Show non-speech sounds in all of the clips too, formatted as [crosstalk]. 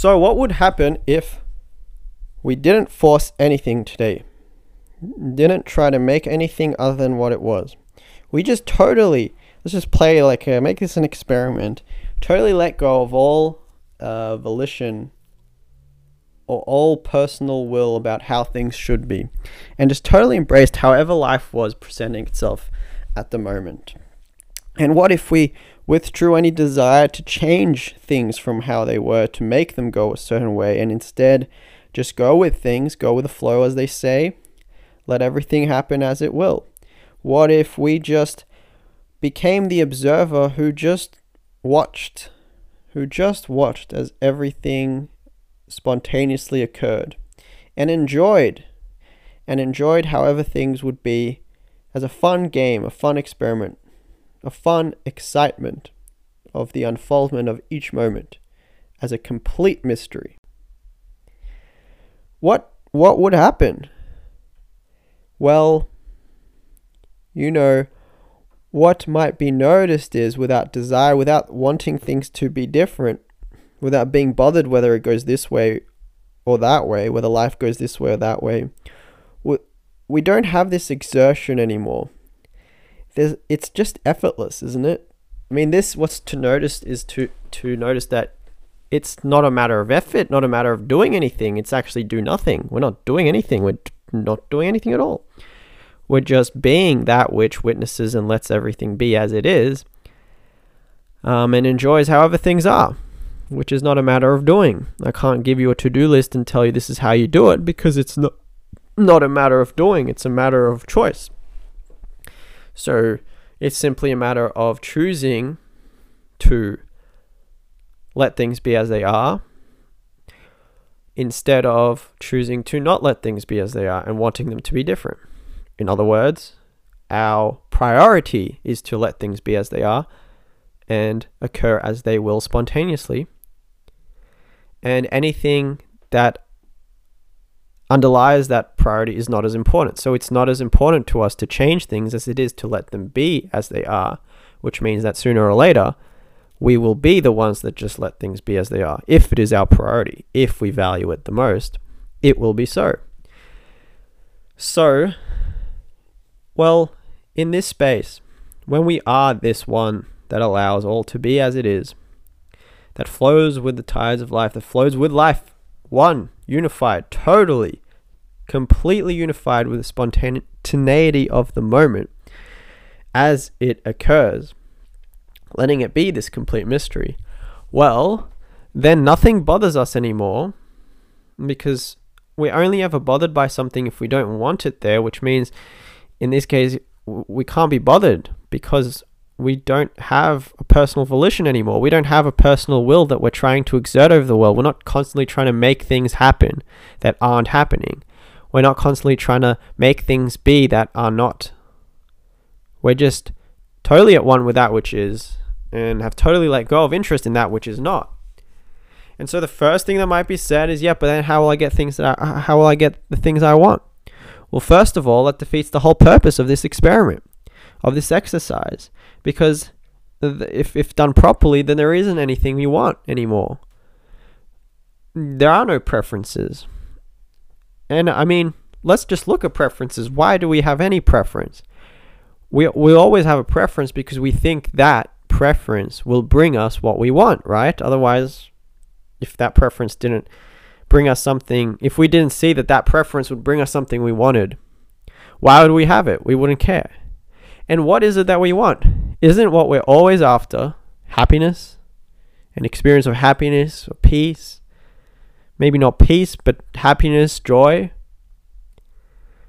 So, what would happen if we didn't force anything today? Didn't try to make anything other than what it was. We just totally, let's just play like, a, make this an experiment. Totally let go of all uh, volition or all personal will about how things should be and just totally embraced however life was presenting itself at the moment. And what if we withdrew any desire to change things from how they were to make them go a certain way and instead just go with things, go with the flow as they say, let everything happen as it will? What if we just became the observer who just watched, who just watched as everything spontaneously occurred and enjoyed, and enjoyed however things would be as a fun game, a fun experiment, a fun excitement of the unfoldment of each moment as a complete mystery. What what would happen? Well, you know, what might be noticed is without desire, without wanting things to be different, without being bothered whether it goes this way or that way, whether life goes this way or that way, we, we don't have this exertion anymore. There's, it's just effortless, isn't it? I mean, this what's to notice is to to notice that it's not a matter of effort, not a matter of doing anything. It's actually do nothing. We're not doing anything. We're not doing anything at all. We're just being that which witnesses and lets everything be as it is, um, and enjoys however things are, which is not a matter of doing. I can't give you a to do list and tell you this is how you do it because it's not not a matter of doing. It's a matter of choice. So it's simply a matter of choosing to let things be as they are instead of choosing to not let things be as they are and wanting them to be different. In other words, our priority is to let things be as they are and occur as they will spontaneously. And anything that underlies that priority is not as important. So it's not as important to us to change things as it is to let them be as they are, which means that sooner or later, we will be the ones that just let things be as they are. If it is our priority, if we value it the most, it will be so. So, well, in this space, when we are this one that allows all to be as it is, that flows with the tides of life, that flows with life, one, unified, totally, completely unified with the spontaneity of the moment as it occurs, letting it be this complete mystery, well, then nothing bothers us anymore because we're only ever bothered by something if we don't want it there, which means in this case, we can't be bothered because we don't have a personal volition anymore. We don't have a personal will that we're trying to exert over the world. We're not constantly trying to make things happen that aren't happening. We're not constantly trying to make things be that are not. We're just totally at one with that which is and have totally let go of interest in that which is not. And so the first thing that might be said is, yeah, but then how will I get things that I, how will I get the things I want? Well, first of all, that defeats the whole purpose of this experiment, of this exercise because if, if done properly, then there isn't anything you want anymore. There are no preferences. And I mean, let's just look at preferences. Why do we have any preference? We, we always have a preference because we think that preference will bring us what we want, right? Otherwise, if that preference didn't bring us something, if we didn't see that that preference would bring us something we wanted, why would we have it? We wouldn't care. And what is it that we want? Isn't what we're always after happiness? An experience of happiness or peace? Maybe not peace, but happiness, joy?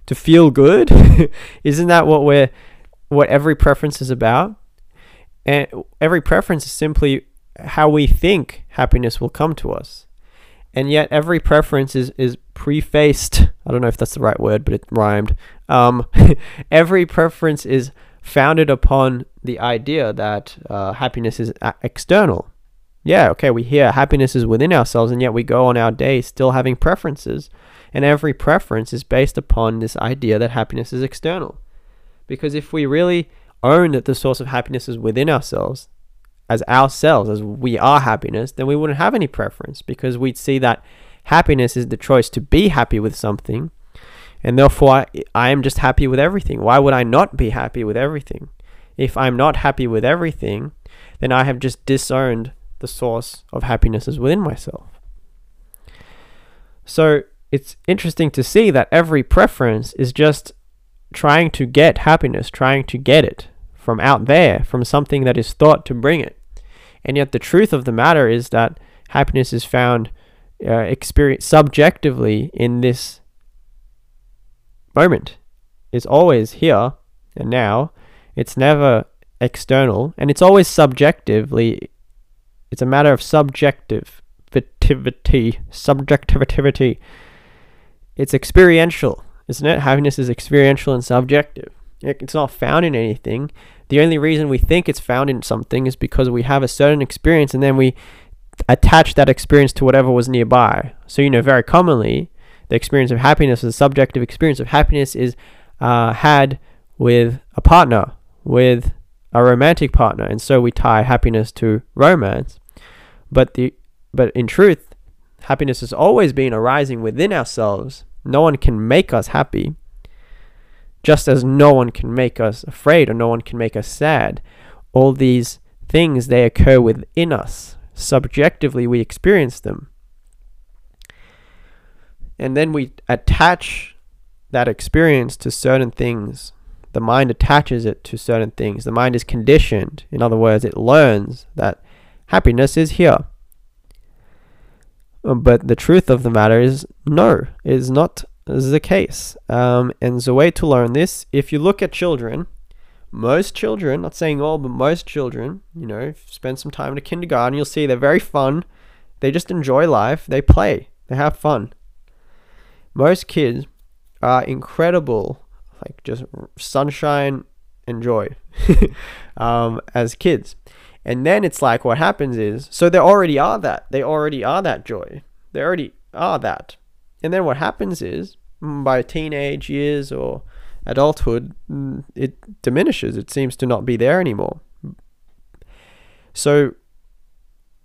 To feel good? [laughs] Isn't that what we're what every preference is about? And every preference is simply how we think happiness will come to us. And yet every preference is, is prefaced. I don't know if that's the right word, but it rhymed. Um, [laughs] every preference is founded upon the idea that uh, happiness is external. Yeah, okay, we hear happiness is within ourselves, and yet we go on our day still having preferences. And every preference is based upon this idea that happiness is external. Because if we really own that the source of happiness is within ourselves, as ourselves, as we are happiness, then we wouldn't have any preference because we'd see that happiness is the choice to be happy with something. And therefore, I, am just happy with everything. Why would I not be happy with everything? If I'm not happy with everything, then I have just disowned the source of happiness is within myself. So it's interesting to see that every preference is just trying to get happiness, trying to get it from out there, from something that is thought to bring it. And yet, the truth of the matter is that happiness is found uh, experience subjectively in this moment. It's always here and now. It's never external, and it's always subjectively. It's a matter of subjectivity. Subjectivity. It's experiential, isn't it? Happiness is experiential and subjective. It's not found in anything. The only reason we think it's found in something is because we have a certain experience and then we attach that experience to whatever was nearby. So, you know, very commonly, the experience of happiness, the subjective experience of happiness, is uh, had with a partner, with a romantic partner, and so we tie happiness to romance. But the but in truth, happiness has always been arising within ourselves. No one can make us happy. Just as no one can make us afraid or no one can make us sad. All these things they occur within us. Subjectively we experience them. And then we attach that experience to certain things the mind attaches it to certain things. The mind is conditioned. In other words, it learns that happiness is here. Uh, but the truth of the matter is, no, it is not the case. Um, and the way to learn this, if you look at children, most children, not saying all, but most children, you know, spend some time in a kindergarten, you'll see they're very fun. They just enjoy life. They play. They have fun. Most kids are incredible like just sunshine and joy [laughs] um, as kids. And then it's like what happens is so they already are that. They already are that joy. They already are that. And then what happens is mm, by teenage years or adulthood, mm, it diminishes. It seems to not be there anymore. So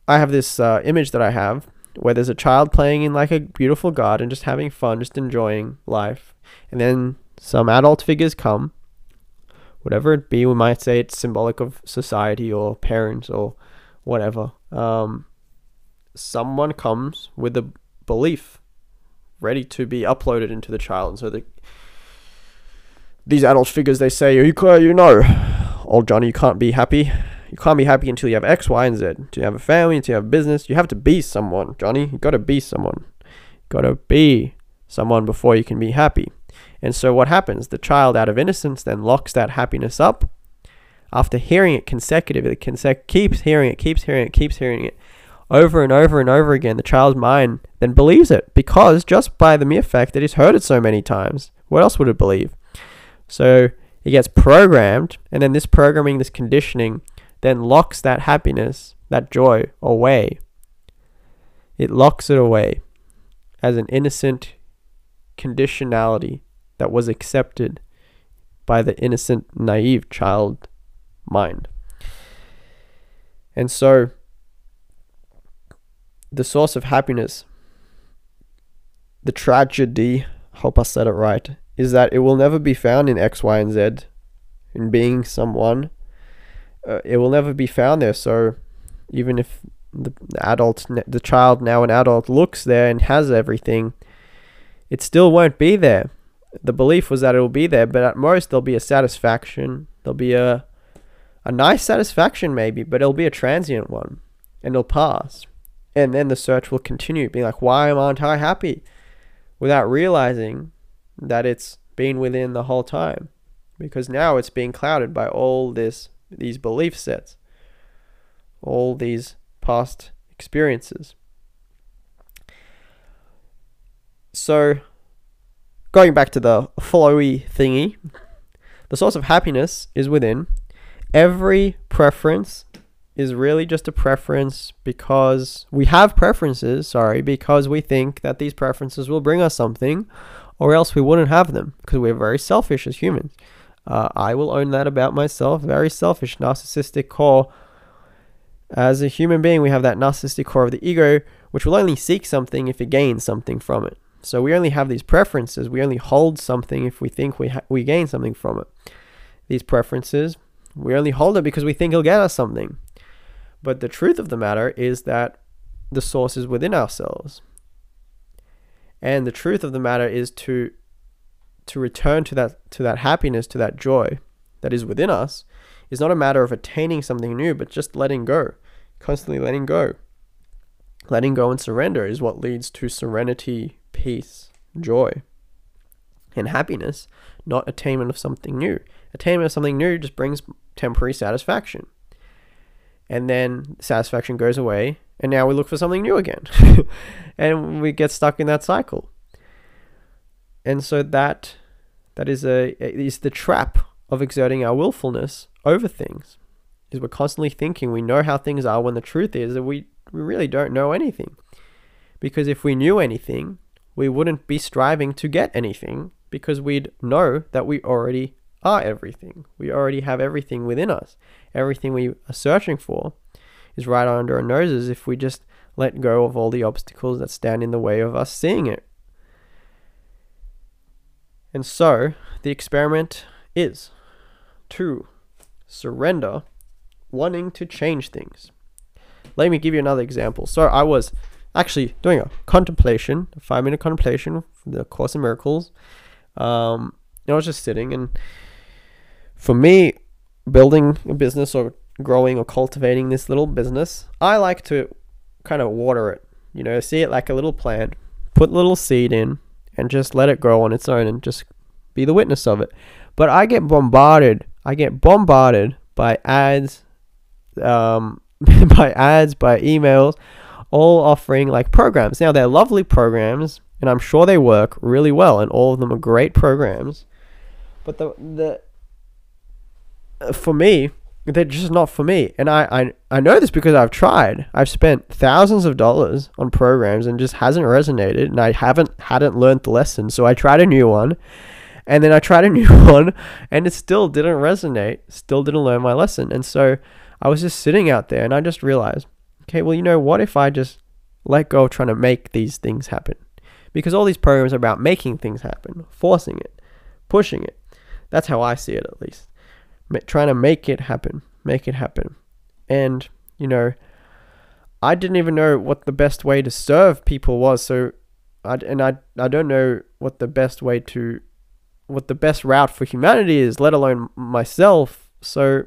I have this uh, image that I have where there's a child playing in like a beautiful garden, just having fun, just enjoying life. And then some adult figures come, whatever it be, we might say it's symbolic of society or parents or whatever. Um, someone comes with a belief ready to be uploaded into the child. And so the, these adult figures, they say, you, you know, [sighs] old Johnny, you can't be happy. You can't be happy until you have X, Y, and Z. Do you have a family, until you have business. You have to be someone, Johnny. You gotta be someone. You gotta be someone before you can be happy. And so what happens? The child, out of innocence, then locks that happiness up. After hearing it consecutively, consec- keeps hearing it, keeps hearing it, keeps hearing it over and over and over again, the child's mind then believes it because just by the mere fact that he's heard it so many times, what else would it believe? So it gets programmed, and then this programming, this conditioning, then locks that happiness, that joy away. It locks it away as an innocent conditionality that was accepted by the innocent, naive child mind. And so, the source of happiness, the tragedy, hope I said it right, is that it will never be found in X, Y, and Z, in being someone. Uh, it will never be found there. So, even if the adult, the child, now an adult, looks there and has everything, it still won't be there the belief was that it will be there, but at most there'll be a satisfaction. There'll be a a nice satisfaction maybe, but it'll be a transient one, and it'll pass. And then the search will continue, being like, why am aren't I happy? Without realizing that it's been within the whole time. Because now it's being clouded by all this these belief sets. All these past experiences. So going back to the flowy thingy, the source of happiness is within. Every preference is really just a preference because we have preferences, sorry, because we think that these preferences will bring us something, or else we wouldn't have them because we're very selfish as humans. Uh, I will own that about myself. Very selfish, narcissistic core. As a human being, we have that narcissistic core of the ego, which will only seek something if it gains something from it. So we only have these preferences. We only hold something if we think we ha- we gain something from it. These preferences, we only hold it because we think it'll get us something. But the truth of the matter is that the source is within ourselves. And the truth of the matter is to to return to that to that happiness, to that joy that is within us, is not a matter of attaining something new, but just letting go, constantly letting go. Letting go and surrender is what leads to serenity, peace, joy, and happiness, not attainment of something new. Attainment of something new just brings temporary satisfaction. And then satisfaction goes away, and now we look for something new again. [laughs] and we get stuck in that cycle. And so that that is a is the trap of exerting our willfulness over things. Is we're constantly thinking we know how things are when the truth is that we, we really don't know anything. Because if we knew anything, we wouldn't be striving to get anything because we'd know that we already are everything. We already have everything within us. Everything we are searching for is right under our noses if we just let go of all the obstacles that stand in the way of us seeing it. And so, the experiment is to surrender wanting to change things. Let me give you another example. So, I was actually doing a contemplation, a five minute contemplation from the Course in Miracles. Um, I was just sitting, and for me, building a business or growing or cultivating this little business, I like to kind of water it. You know, see it like a little plant, put little seed in, and just let it grow on its own and just be the witness of it. But I get bombarded. I get bombarded by ads, um, [laughs] by ads, by emails, all offering like programs. Now they're lovely programs, and I'm sure they work really well, and all of them are great programs. But the the uh, for me, they're just not for me. And I, I, I know this because I've tried. I've spent thousands of dollars on programs and just hasn't resonated. And I haven't hadn't learned the lesson. So I tried a new one, and then I tried a [laughs] new one, and it still didn't resonate. Still didn't learn my lesson. And so I was just sitting out there, and I just realized, okay, well, you know, what if I just let go of trying to make these things happen? Because all these programs are about making things happen, forcing it, pushing it. That's how I see it, at least trying to make it happen, make it happen. And, you know, I didn't even know what the best way to serve people was. So, I, and I, I don't know what the best way to, what the best route for humanity is, let alone myself. So,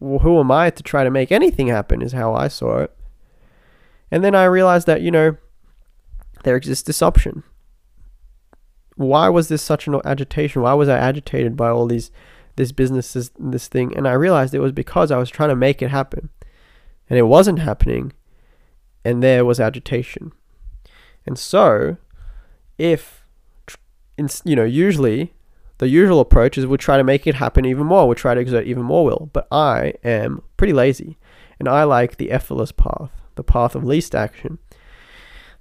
well, who am I to try to make anything happen, is how I saw it. And then I realized that, you know, there exists this option. Why was this such an agitation? Why was I agitated by all these this business is this thing and i realized it was because i was trying to make it happen. And it wasn't happening and there was agitation. And so if you know usually the usual approach is we'll try to make it happen even more we'll try to exert even more will. But i am pretty lazy and i like the effortless path the path of least action.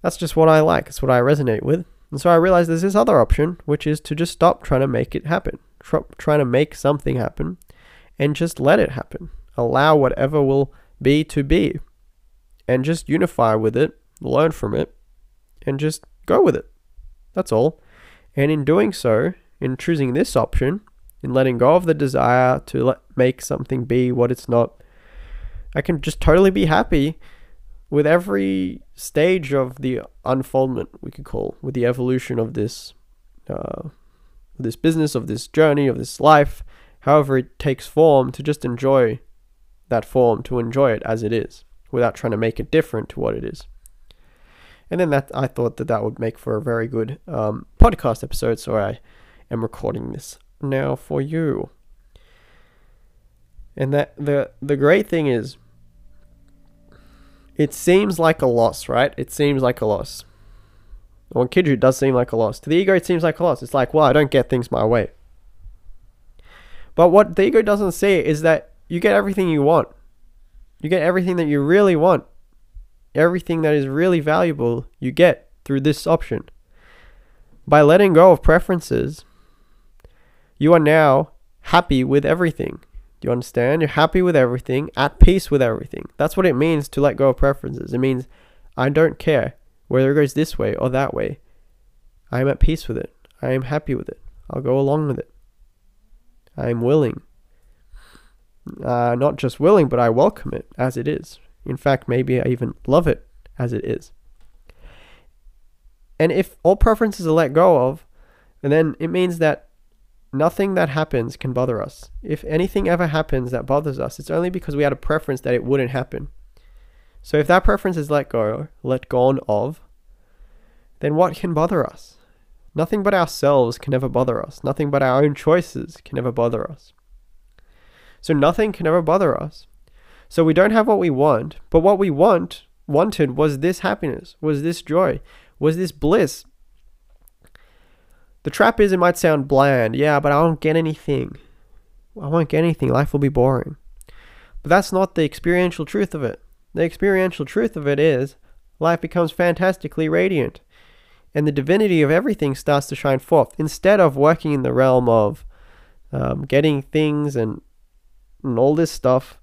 That's just what i like it's what i resonate with. And so i realized there's this other option which is to just stop trying to make it happen tr- trying to make something happen and just let it happen. Allow whatever will be to be and just unify with it, learn from it, and just go with it. That's all. And in doing so, in choosing this option, in letting go of the desire to let, make something be what it's not, I can just totally be happy with every stage of the unfoldment, we could call, with the evolution of this uh, of this business, of this journey, of this life, however it takes form, to just enjoy that form, to enjoy it as it is, without trying to make it different to what it is. And then that I thought that that would make for a very good um, podcast episode, so I am recording this now for you. And that the the great thing is, it seems like a loss, right? It seems like a loss. Kidju, it does seem like a loss. To the ego, it seems like a loss. It's like, well, I don't get things my way. But what the ego doesn't see is that you get everything you want. You get everything that you really want. Everything that is really valuable, you get through this option. By letting go of preferences, you are now happy with everything. Do you understand? You're happy with everything, at peace with everything. That's what it means to let go of preferences. It means I don't care whether it goes this way or that way. I am at peace with it. I am happy with it. I'll go along with it. I am willing. Uh, not just willing, but I welcome it as it is. In fact, maybe I even love it as it is. And if all preferences are let go of, then it means that nothing that happens can bother us. If anything ever happens that bothers us, it's only because we had a preference that it wouldn't happen. So if that preference is let go, let gone of, then what can bother us? Nothing but ourselves can ever bother us. Nothing but our own choices can ever bother us. So nothing can ever bother us. So we don't have what we want, but what we want wanted was this happiness, was this joy, was this bliss. The trap is it might sound bland, yeah, but I won't get anything. I won't get anything. Life will be boring. But that's not the experiential truth of it. The experiential truth of it is life becomes fantastically radiant. And the divinity of everything starts to shine forth. Instead of working in the realm of um, getting things and, and all this stuff,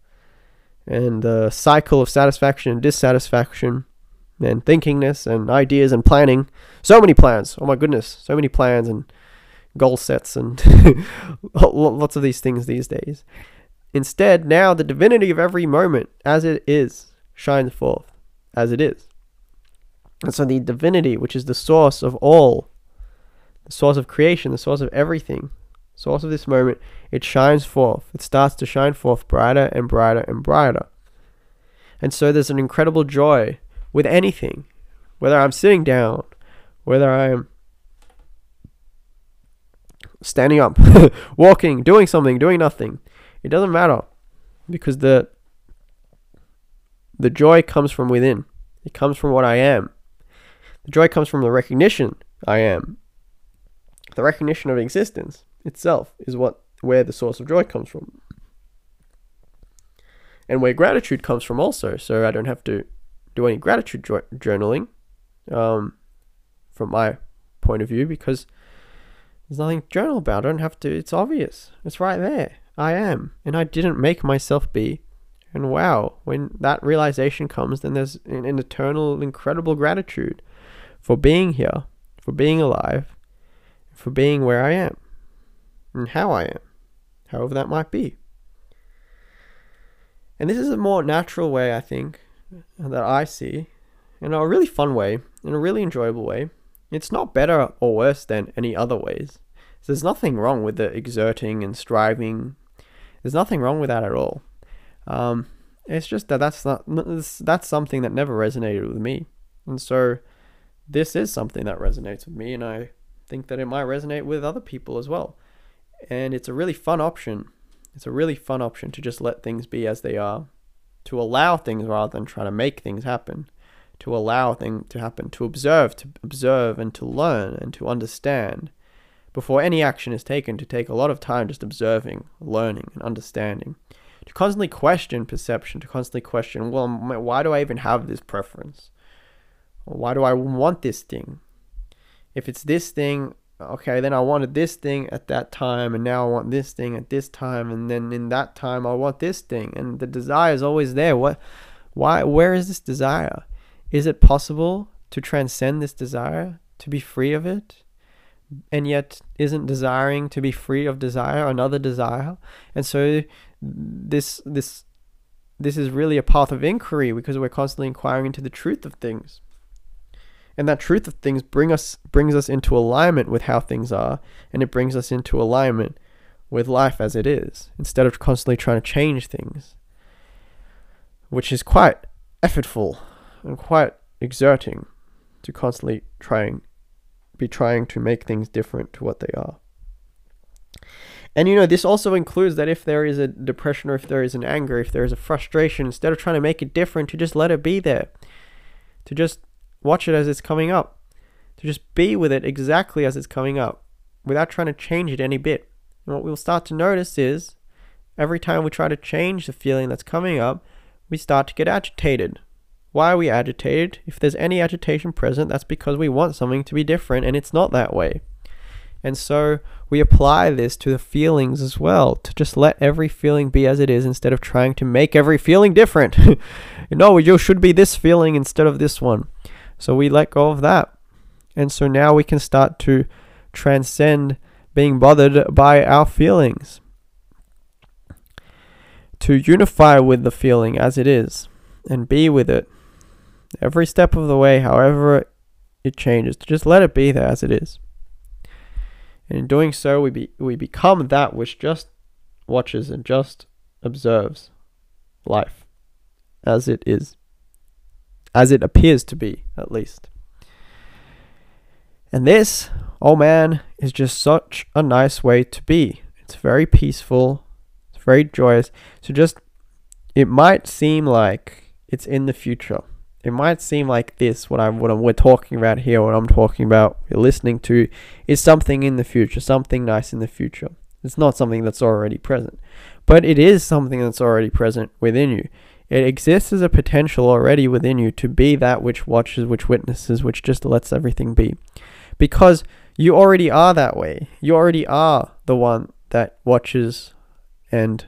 and the cycle of satisfaction and dissatisfaction, and thinkingness and ideas and planning. So many plans. Oh my goodness, so many plans and goal sets and [laughs] lots of these things these days. Instead, now the divinity of every moment as it is shines forth as it is. And so the divinity, which is the source of all, the source of creation, the source of everything, source of this moment, it shines forth. It starts to shine forth brighter and brighter and brighter. And so there's an incredible joy with anything, whether I'm sitting down, whether I'm standing up, [laughs] walking, doing something, doing nothing. It doesn't matter because the the joy comes from within. It comes from what I am. The joy comes from the recognition I am. The recognition of existence itself is what where the source of joy comes from. And where gratitude comes from also, so I don't have to do any gratitude journaling um, from my point of view because there's nothing to journal about. I don't have to. It's obvious. It's right there. I am. And I didn't make myself be. And wow, when that realization comes, then there's an, an eternal, incredible gratitude for being here, for being alive, for being where I am, and how I am, however that might be. And this is a more natural way, I think, that I see in a really fun way, in a really enjoyable way. It's not better or worse than any other ways. So there's nothing wrong with the exerting and striving. There's nothing wrong with that at all. Um, it's just that that's not that's something that never resonated with me, and so this is something that resonates with me, and I think that it might resonate with other people as well. And it's a really fun option. It's a really fun option to just let things be as they are to allow things rather than trying to make things happen, to allow things to happen, to observe, to observe and to learn and to understand before any action is taken, to take a lot of time just observing, learning, and understanding. To constantly question perception, to constantly question, well, why do I even have this preference? why do I want this thing? If it's this thing, okay, then I wanted this thing at that time, and now I want this thing at this time, and then in that time I want this thing, and the desire is always there. What, why, where is this desire? Is it possible to transcend this desire, to be free of it? And yet, isn't desiring to be free of desire another desire? And so, this this this is really a path of inquiry because we're constantly inquiring into the truth of things. And that truth of things bring us brings us into alignment with how things are and it brings us into alignment with life as it is instead of constantly trying to change things which is quite effortful and quite exerting to constantly trying be trying to make things different to what they are and you know this also includes that if there is a depression or if there is an anger if there is a frustration instead of trying to make it different to just let it be there to just Watch it as it's coming up. To just be with it exactly as it's coming up without trying to change it any bit. And what we'll start to notice is every time we try to change the feeling that's coming up, we start to get agitated. Why are we agitated? If there's any agitation present, that's because we want something to be different and it's not that way. And so we apply this to the feelings as well, to just let every feeling be as it is instead of trying to make every feeling different. [laughs] no, you should be this feeling instead of this one. So we let go of that. And so now we can start to transcend being bothered by our feelings. To unify with the feeling as it is and be with it every step of the way, however it changes, to just let it be there as it is. And in doing so, we, be, we become that which just watches and just observes life as it is, as it appears to be, at least. And this, oh man, is just such a nice way to be. It's very peaceful, it's very joyous. So, just it might seem like it's in the future it might seem like this what I'm what we're talking about here, what I'm talking about, you're listening to, is something in the future, something nice in the future. It's not something that's already present, but it is something that's already present within you. It exists as a potential already within you to be that which watches, which witnesses, which just lets everything be, because you already are that way. You already are the one that watches and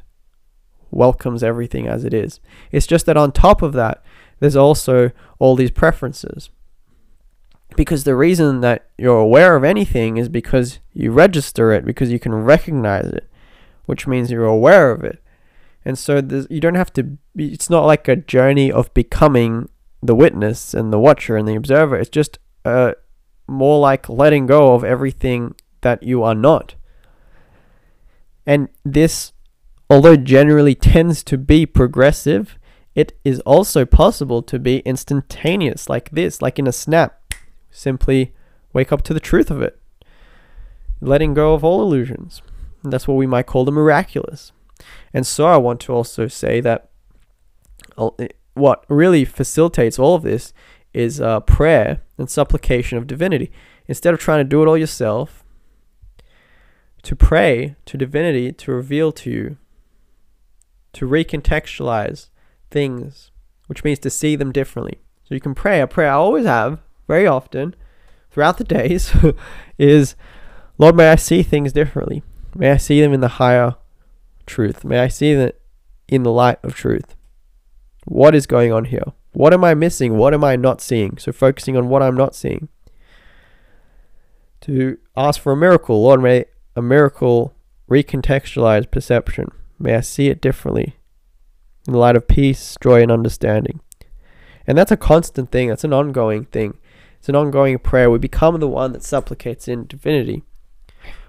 welcomes everything as it is. It's just that on top of that, there's also all these preferences. Because the reason that you're aware of anything is because you register it, because you can recognize it, which means you're aware of it. And so you don't have to, be, it's not like a journey of becoming the witness and the watcher and the observer. It's just uh, more like letting go of everything that you are not. And this, although generally tends to be progressive, it is also possible to be instantaneous, like this, like in a snap. Simply wake up to the truth of it, letting go of all illusions. And that's what we might call the miraculous. And so I want to also say that what really facilitates all of this is uh, prayer and supplication of divinity. Instead of trying to do it all yourself, to pray to divinity to reveal to you, to recontextualize things, which means to see them differently. So you can pray. A prayer I always have, very often, throughout the days, [laughs] is Lord, may I see things differently. May I see them in the higher truth. May I see them in the light of truth. What is going on here? What am I missing? What am I not seeing? So focusing on what I'm not seeing. To ask for a miracle. Lord, may a miracle recontextualize perception. May I see it differently in the light of peace, joy, and understanding. And that's a constant thing, that's an ongoing thing. It's an ongoing prayer. We become the one that supplicates in divinity.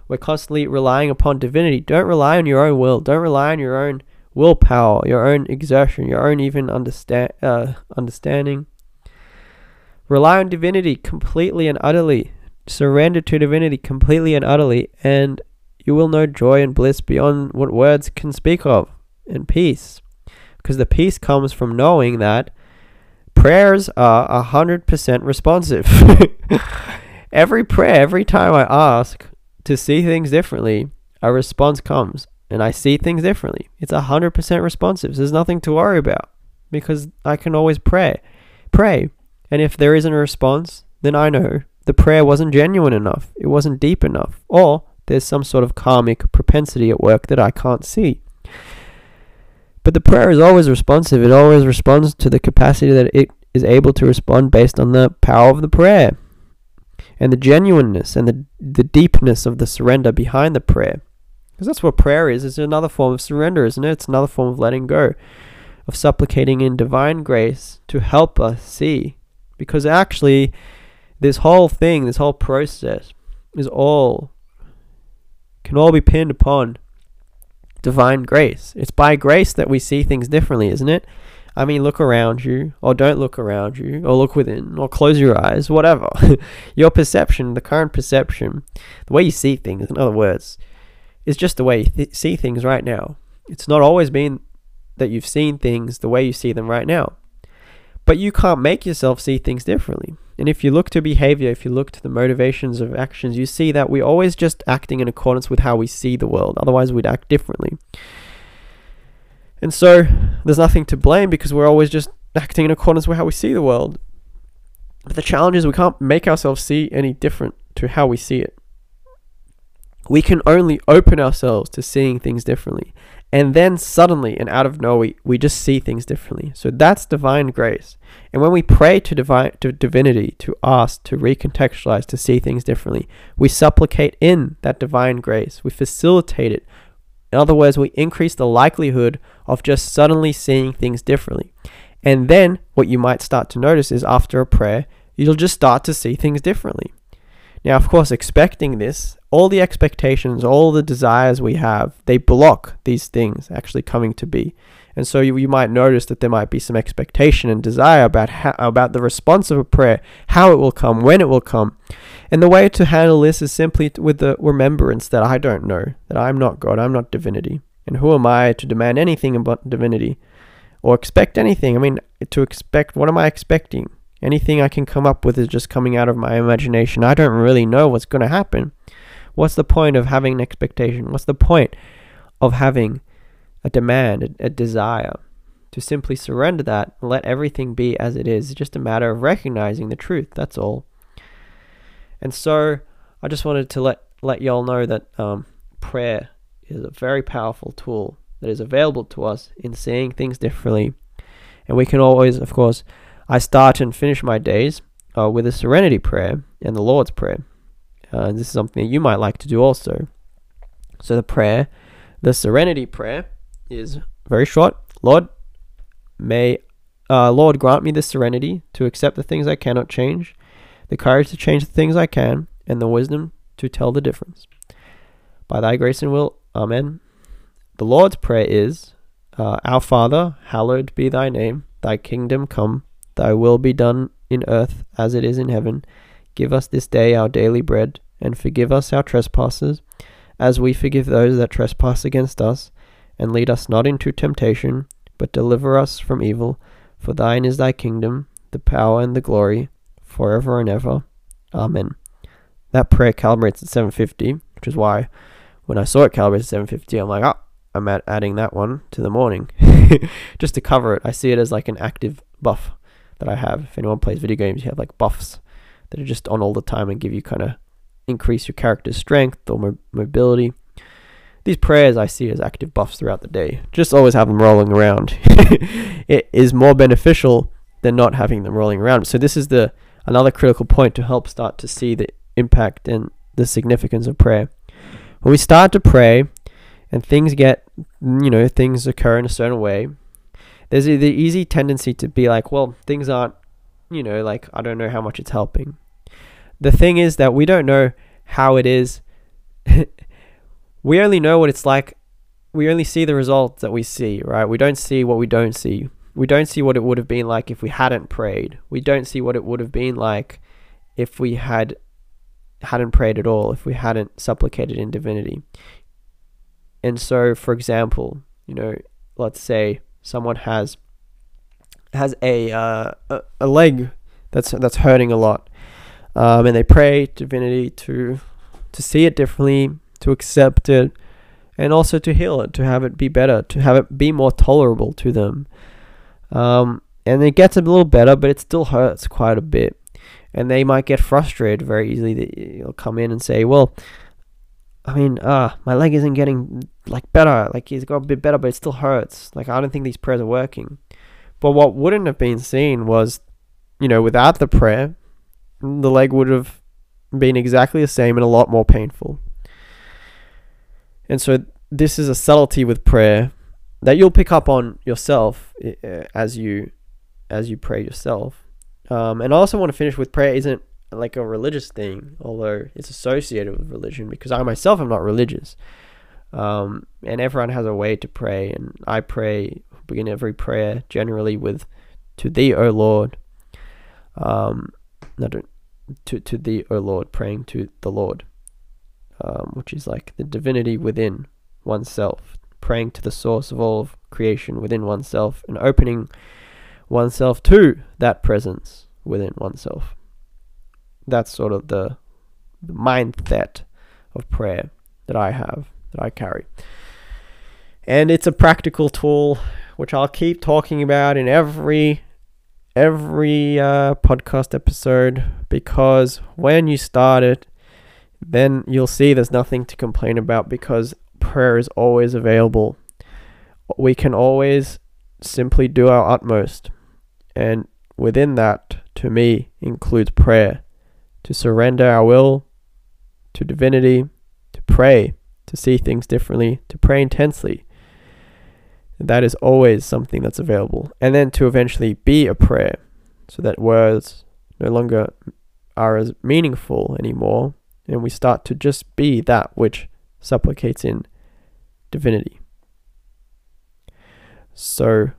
We're constantly relying upon divinity. Don't rely on your own will. Don't rely on your own willpower, your own exertion, your own even uh, understanding. Rely on divinity completely and utterly. Surrender to divinity completely and utterly, and you will know joy and bliss beyond what words can speak of, and peace because the peace comes from knowing that prayers are 100% responsive. [laughs] every prayer, every time I ask to see things differently, a response comes and I see things differently. It's 100% responsive. There's nothing to worry about because I can always pray. Pray. And if there isn't a response, then I know the prayer wasn't genuine enough. It wasn't deep enough. Or there's some sort of karmic propensity at work that I can't see. But the prayer is always responsive. It always responds to the capacity that it is able to respond based on the power of the prayer and the genuineness and the, the deepness of the surrender behind the prayer. Because that's what prayer is. It's another form of surrender, isn't it? It's another form of letting go, of supplicating in divine grace to help us see. Because actually, this whole thing, this whole process, is all, can all be pinned upon divine grace. It's by grace that we see things differently, isn't it? I mean, look around you, or don't look around you, or look within, or close your eyes, whatever. [laughs] your perception, the current perception, the way you see things, in other words, is just the way you th- see things right now. It's not always been that you've seen things the way you see them right now. But you can't make yourself see things differently. And if you look to behavior, if you look to the motivations of actions, you see that we're always just acting in accordance with how we see the world. Otherwise, we'd act differently. And so, there's nothing to blame because we're always just acting in accordance with how we see the world. But the challenge is we can't make ourselves see any different to how we see it. we can only open ourselves to seeing things differently. And then suddenly and out of nowhere, we just see things differently. So that's divine grace. And when we pray to divine to divinity, to ask, to recontextualize, to see things differently, we supplicate in that divine grace. We facilitate it. In other words, we increase the likelihood of just suddenly seeing things differently. And then what you might start to notice is after a prayer, you'll just start to see things differently. Now, of course, expecting this, all the expectations, all the desires we have, they block these things actually coming to be. And so you, you might notice that there might be some expectation and desire about how, about the response of a prayer, how it will come, when it will come. And the way to handle this is simply with the remembrance that I don't know, that I'm not God, I'm not divinity. And who am I to demand anything about divinity or expect anything? I mean, to expect, what am I expecting? Anything I can come up with is just coming out of my imagination. I don't really know what's going to happen. What's the point of having an expectation? What's the point of having a demand, a, desire? To simply surrender that let everything be as it is. It's just a matter of recognizing the truth. That's all. And so I just wanted to let let y'all know that um, prayer is a very powerful tool that is available to us in seeing things differently. And we can always, of course, I start and finish my days uh, with a serenity prayer and the Lord's Prayer. Uh, this is something that you might like to do also. So the prayer, the serenity prayer, is very short. Lord, may uh, Lord grant me the serenity to accept the things I cannot change, the courage to change the things I can, and the wisdom to tell the difference. By Thy grace and will, Amen. The Lord's prayer is, uh, Our Father, hallowed be Thy name. Thy kingdom come. Thy will be done in earth as it is in heaven. Give us this day our daily bread, and forgive us our trespasses, as we forgive those that trespass against us. And lead us not into temptation, but deliver us from evil. For thine is thy kingdom, the power, and the glory, forever and ever. Amen. That prayer calibrates at 750, which is why when I saw it calibrated at 750, I'm like, oh, I'm adding that one to the morning [laughs] just to cover it. I see it as like an active buff that I have. If anyone plays video games, you have like buffs that are just on all the time and give you kind of increase your character's strength or mo- mobility. These prayers I see as active buffs throughout the day. Just always have them rolling around. [laughs] it is more beneficial than not having them rolling around. So this is the another critical point to help start to see the impact and the significance of prayer. When we start to pray and things get, you know, things occur in a certain way, there's the easy tendency to be like, well, things aren't you know, like I don't know how much it's helping. The thing is that we don't know how it is. [laughs] we only know what it's like. We only see the results that we see, right? We don't see what we don't see. We don't see what it would have been like if we hadn't prayed. We don't see what it would have been like if we had hadn't prayed at all, if we hadn't supplicated in divinity. And so, for example, you know, let's say someone has has a, uh, a, a leg that's that's hurting a lot, um, and they pray divinity to to see it differently, to accept it, and also to heal it, to have it be better, to have it be more tolerable to them. Um, and it gets a little better, but it still hurts quite a bit. And they might get frustrated very easily. They'll come in and say, "Well, I mean, uh, my leg isn't getting like better. Like it's got a bit better, but it still hurts. Like I don't think these prayers are working." But what wouldn't have been seen was, you know, without the prayer, the leg would have been exactly the same and a lot more painful. And so this is a subtlety with prayer that you'll pick up on yourself as you as you pray yourself. Um, and I also want to finish with prayer isn't like a religious thing, although it's associated with religion because I myself am not religious. Um, and everyone has a way to pray, and I pray begin every prayer generally with "To Thee, O Lord." Um, no, to to Thee, O Lord, praying to the Lord, um, which is like the divinity within oneself, praying to the source of all of creation within oneself, and opening oneself to that presence within oneself. That's sort of the, the mindset of prayer that I have, that I carry. And it's a practical tool which I'll keep talking about in every every uh, podcast episode because when you start it, then you'll see there's nothing to complain about because prayer is always available. We can always simply do our utmost. And within that, to me, includes prayer to surrender our will to divinity, to pray, to see things differently, to pray intensely. That is always something that's available. And then to eventually be a prayer so that words no longer are as meaningful anymore and we start to just be that which supplicates in divinity. So,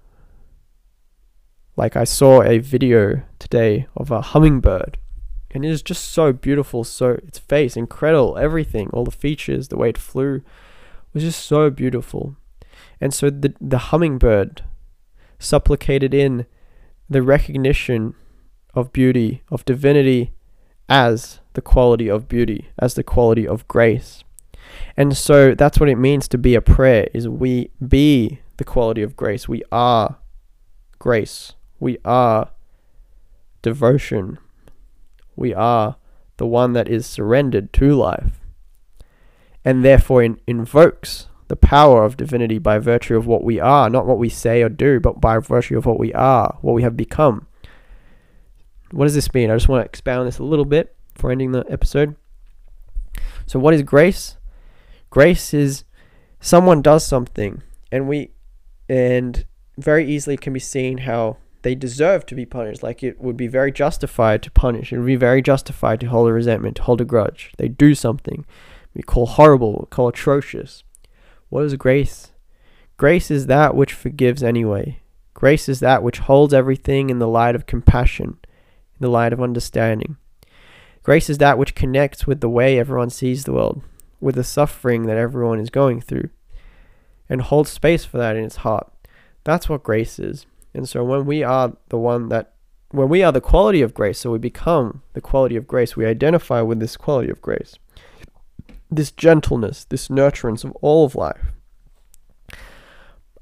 like I saw a video today of a hummingbird, and it is just so beautiful. So its face, incredible, everything, all the features, the way it flew, was just so beautiful. And so the the hummingbird supplicated in the recognition of beauty, of divinity, as the quality of beauty, as the quality of grace. And so that's what it means to be a prayer is we be the quality of grace. We are grace. We are devotion. We are the one that is surrendered to life and therefore in- invokes the power of divinity by virtue of what we are, not what we say or do, but by virtue of what we are, what we have become. What does this mean? I just want to expound this a little bit for ending the episode. So, what is grace? Grace is someone does something, and we, and very easily can be seen how they deserve to be punished. Like it would be very justified to punish. It would be very justified to hold a resentment, to hold a grudge. They do something we call horrible, we call atrocious. What is grace? Grace is that which forgives anyway. Grace is that which holds everything in the light of compassion, in the light of understanding. Grace is that which connects with the way everyone sees the world, with the suffering that everyone is going through, and holds space for that in its heart. That's what grace is. And so when we are the one that, when we are the quality of grace, so we become the quality of grace, we identify with this quality of grace, this gentleness, this nurturance of all of life.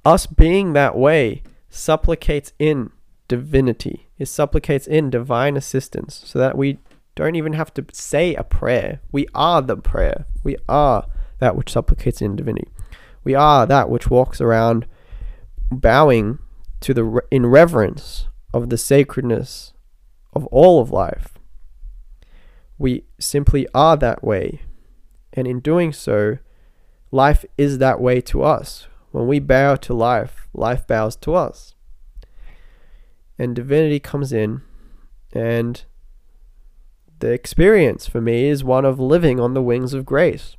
Us being that way supplicates in divinity. It supplicates in divine assistance so that we don't even have to say a prayer. We are the prayer. We are that which supplicates in divinity. We are that which walks around bowing to the in reverence of the sacredness of all of life. We simply are that way. And in doing so, life is that way to us. When we bow to life, life bows to us. And divinity comes in, and the experience for me is one of living on the wings of grace.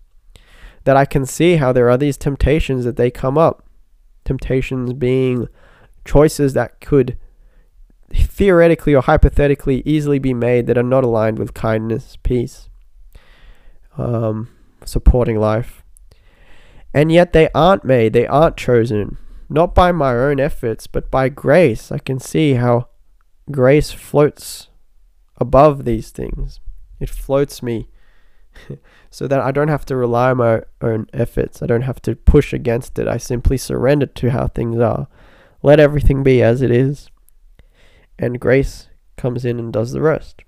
That I can see how there are these temptations that they come up. Temptations being choices that could theoretically or hypothetically easily be made that are not aligned with kindness, peace, um, supporting life. And yet they aren't made, they aren't chosen, not by my own efforts, but by grace. I can see how grace floats above these things. It floats me [laughs] so that I don't have to rely on my own efforts. I don't have to push against it. I simply surrender to how things are. Let everything be as it is. And grace comes in and does the rest.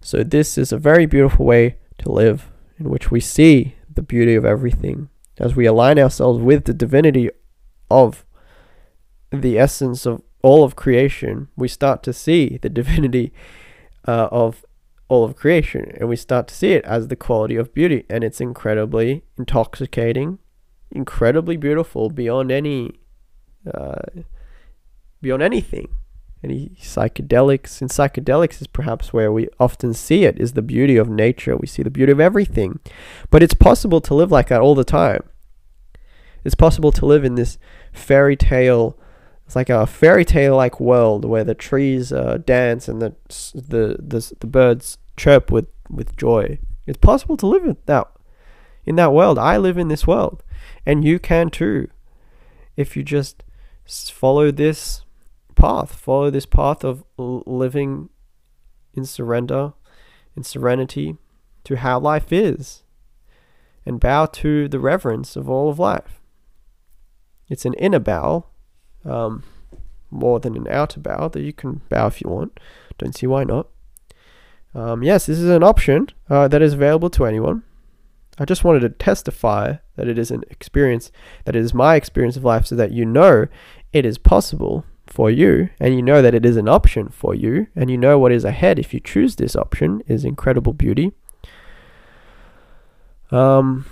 So, this is a very beautiful way to live in which we see the beauty of everything as we align ourselves with the divinity of the essence of all of creation. We start to see the divinity uh, of all of creation and we start to see it as the quality of beauty and it's incredibly intoxicating incredibly beautiful beyond any uh, beyond anything. Any psychedelics and psychedelics is perhaps where we often see it is the beauty of nature. We see the beauty of everything. But it's possible to live like that all the time. It's possible to live in this fairy tale it's like a fairy tale like world where the trees uh, dance and the, the the the birds chirp with with joy. It's possible to live in that in that world. I live in this world and you can too if you just follow this path. Follow this path of living in surrender, in serenity to how life is, and bow to the reverence of all of life. It's an inner bow, um, more than an outer bow, that you can bow if you want. Don't see why not. Um, yes, this is an option uh, that is available to anyone. I just wanted to testify that it is an experience, that it is my experience of life, so that you know it is possible for you and you know that it is an option for you and you know what is ahead if you choose this option is incredible beauty. Um,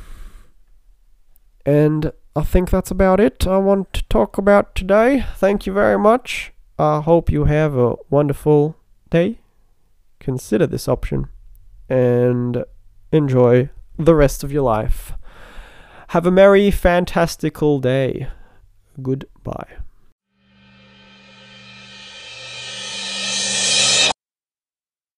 and I think that's about it I want to talk about today. Thank you very much. I hope you have a wonderful day. Consider this option and enjoy the rest of your life. Have a merry, fantastical day. Goodbye.